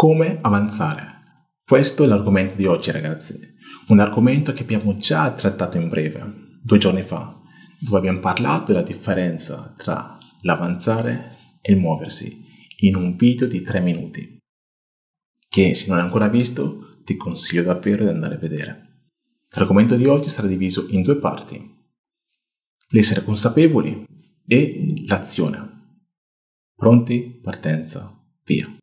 Come avanzare? Questo è l'argomento di oggi ragazzi, un argomento che abbiamo già trattato in breve, due giorni fa, dove abbiamo parlato della differenza tra l'avanzare e il muoversi in un video di tre minuti, che se non hai ancora visto ti consiglio davvero di andare a vedere. L'argomento di oggi sarà diviso in due parti, l'essere consapevoli e l'azione. Pronti? Partenza, via.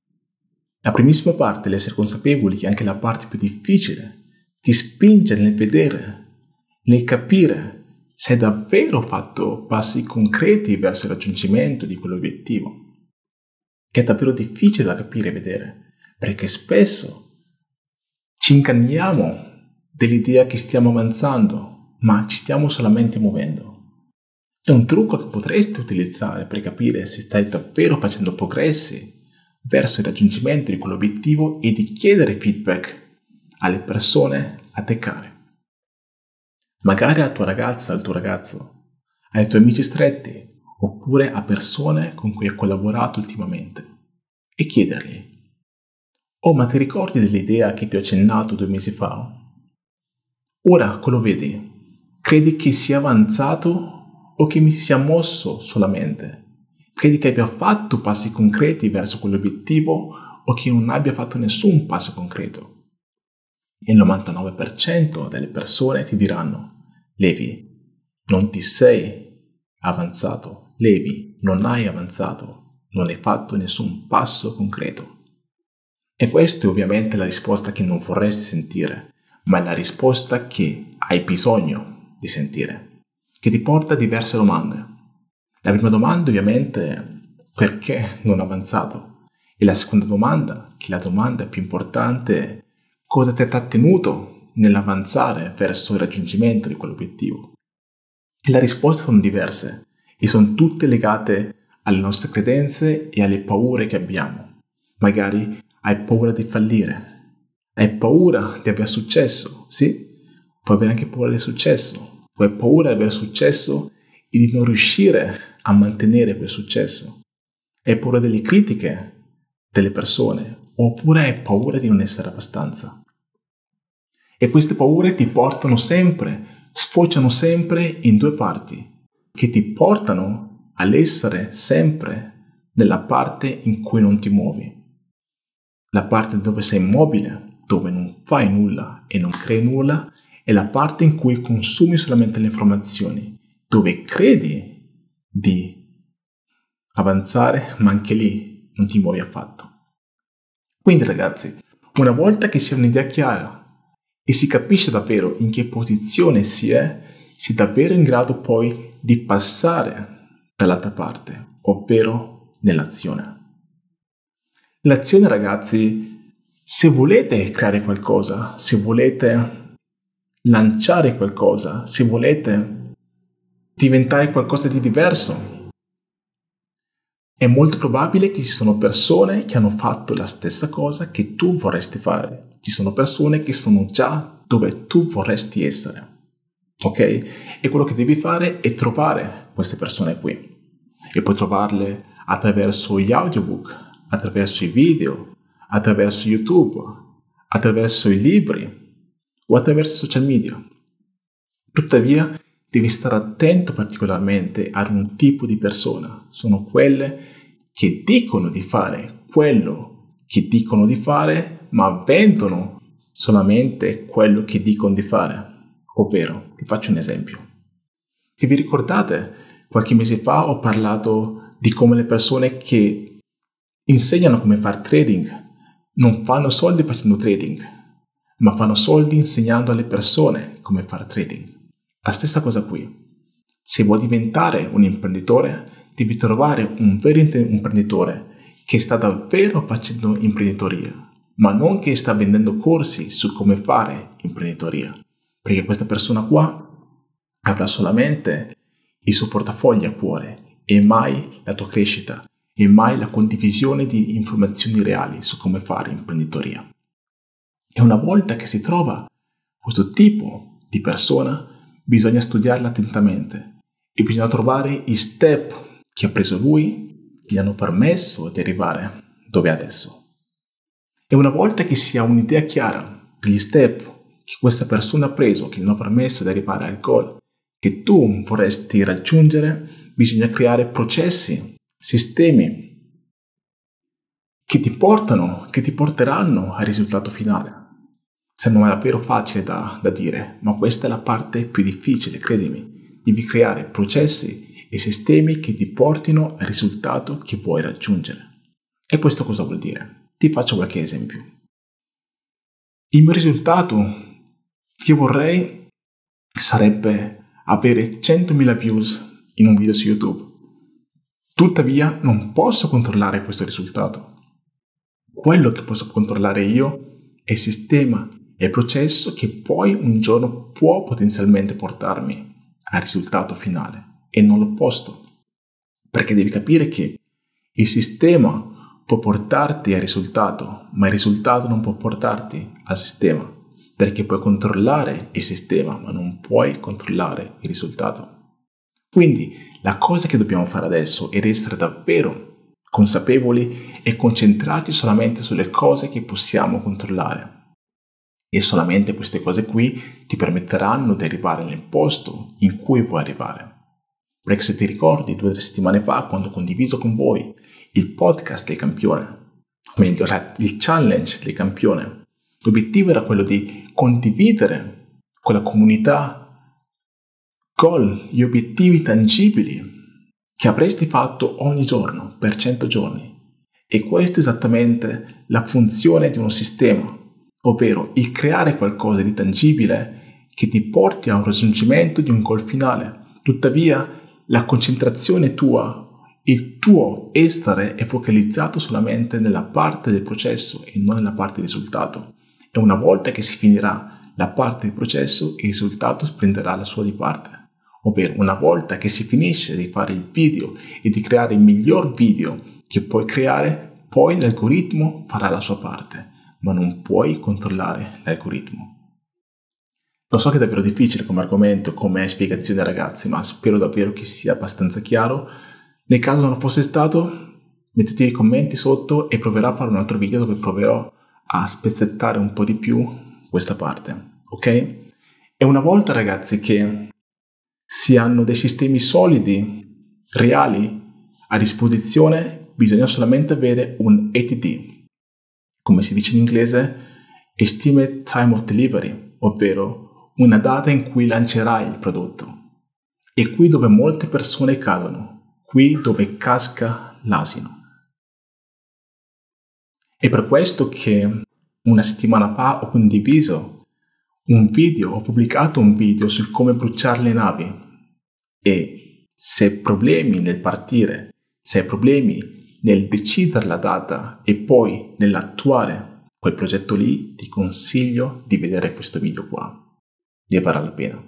La primissima parte, l'essere consapevoli, che è anche la parte più difficile, ti spinge nel vedere, nel capire se hai davvero fatto passi concreti verso il raggiungimento di quell'obiettivo, che è davvero difficile da capire e vedere, perché spesso ci inganniamo dell'idea che stiamo avanzando, ma ci stiamo solamente muovendo. È un trucco che potresti utilizzare per capire se stai davvero facendo progressi verso il raggiungimento di quell'obiettivo e di chiedere feedback alle persone a te care. Magari alla tua ragazza, al tuo ragazzo, ai tuoi amici stretti, oppure a persone con cui hai collaborato ultimamente, e chiedergli, oh ma ti ricordi dell'idea che ti ho accennato due mesi fa? Ora quello vedi, credi che sia avanzato o che mi si sia mosso solamente? Credi che abbia fatto passi concreti verso quell'obiettivo o che non abbia fatto nessun passo concreto? Il 99% delle persone ti diranno, Levi, non ti sei avanzato, Levi, non hai avanzato, non hai fatto nessun passo concreto. E questa è ovviamente la risposta che non vorresti sentire, ma è la risposta che hai bisogno di sentire, che ti porta a diverse domande. La prima domanda ovviamente è perché non avanzato? E la seconda domanda, che è la domanda più importante, è cosa ti ha trattenuto nell'avanzare verso il raggiungimento di quell'obiettivo? E le risposte sono diverse e sono tutte legate alle nostre credenze e alle paure che abbiamo. Magari hai paura di fallire, hai paura di aver successo, sì? Puoi avere anche paura del successo, puoi avere paura di aver successo e di non riuscire a mantenere quel successo. Hai paura delle critiche delle persone oppure hai paura di non essere abbastanza. E queste paure ti portano sempre, sfociano sempre in due parti, che ti portano all'essere sempre nella parte in cui non ti muovi. La parte dove sei immobile, dove non fai nulla e non crei nulla, è la parte in cui consumi solamente le informazioni, dove credi di avanzare, ma anche lì non ti muovi affatto. Quindi ragazzi, una volta che si ha un'idea chiara e si capisce davvero in che posizione si è, si è davvero in grado poi di passare dall'altra parte, ovvero nell'azione. L'azione ragazzi, se volete creare qualcosa, se volete lanciare qualcosa, se volete diventare qualcosa di diverso. È molto probabile che ci sono persone che hanno fatto la stessa cosa che tu vorresti fare. Ci sono persone che sono già dove tu vorresti essere. Ok? E quello che devi fare è trovare queste persone qui. E puoi trovarle attraverso gli audiobook, attraverso i video, attraverso YouTube, attraverso i libri o attraverso i social media. Tuttavia, devi stare attento particolarmente ad un tipo di persona. Sono quelle che dicono di fare quello che dicono di fare, ma vendono solamente quello che dicono di fare. Ovvero, ti faccio un esempio. Se vi ricordate, qualche mese fa ho parlato di come le persone che insegnano come fare trading non fanno soldi facendo trading, ma fanno soldi insegnando alle persone come fare trading. La stessa cosa qui. Se vuoi diventare un imprenditore, devi trovare un vero imprenditore che sta davvero facendo imprenditoria, ma non che sta vendendo corsi su come fare imprenditoria, perché questa persona qua avrà solamente il suo portafoglio a cuore e mai la tua crescita e mai la condivisione di informazioni reali su come fare imprenditoria. E una volta che si trova questo tipo di persona, bisogna studiarla attentamente e bisogna trovare i step che ha preso lui che gli hanno permesso di arrivare dove è adesso. E una volta che si ha un'idea chiara degli step che questa persona ha preso, che non ha permesso di arrivare al goal che tu vorresti raggiungere, bisogna creare processi, sistemi che ti portano, che ti porteranno al risultato finale. Sembra davvero facile da, da dire, ma questa è la parte più difficile, credimi. Devi creare processi e sistemi che ti portino al risultato che vuoi raggiungere. E questo cosa vuol dire? Ti faccio qualche esempio. Il mio risultato che vorrei sarebbe avere 100.000 views in un video su YouTube. Tuttavia non posso controllare questo risultato. Quello che posso controllare io è il sistema e processo che poi un giorno può potenzialmente portarmi al risultato finale e non l'opposto. Perché devi capire che il sistema può portarti al risultato, ma il risultato non può portarti al sistema, perché puoi controllare il sistema, ma non puoi controllare il risultato. Quindi la cosa che dobbiamo fare adesso è essere davvero consapevoli e concentrarci solamente sulle cose che possiamo controllare. E solamente queste cose qui ti permetteranno di arrivare nel posto in cui vuoi arrivare. Perché se ti ricordi due settimane fa, quando ho condiviso con voi il podcast del campione, o meglio, il challenge del campione. L'obiettivo era quello di condividere con la comunità goal, gli obiettivi tangibili che avresti fatto ogni giorno per 100 giorni. E questa è esattamente la funzione di uno sistema, ovvero il creare qualcosa di tangibile che ti porti a un raggiungimento di un goal finale. Tuttavia, la concentrazione tua il tuo essere è focalizzato solamente nella parte del processo e non nella parte del risultato. E una volta che si finirà la parte del processo, il risultato prenderà la sua di parte. Ovvero, una volta che si finisce di fare il video e di creare il miglior video che puoi creare, poi l'algoritmo farà la sua parte, ma non puoi controllare l'algoritmo. Lo so che è davvero difficile come argomento, come spiegazione ragazzi, ma spero davvero che sia abbastanza chiaro nel caso non fosse stato, mettete i commenti sotto e proverò a fare un altro video dove proverò a spezzettare un po' di più questa parte, ok? E una volta ragazzi che si hanno dei sistemi solidi, reali, a disposizione, bisogna solamente avere un ATD, come si dice in inglese, Estimate Time of Delivery, ovvero una data in cui lancerai il prodotto. E qui dove molte persone cadono, qui dove casca l'asino. È per questo che una settimana fa ho condiviso un video, ho pubblicato un video su come bruciare le navi e se hai problemi nel partire, se hai problemi nel decidere la data e poi nell'attuare quel progetto lì, ti consiglio di vedere questo video qua. Ne varrà la pena.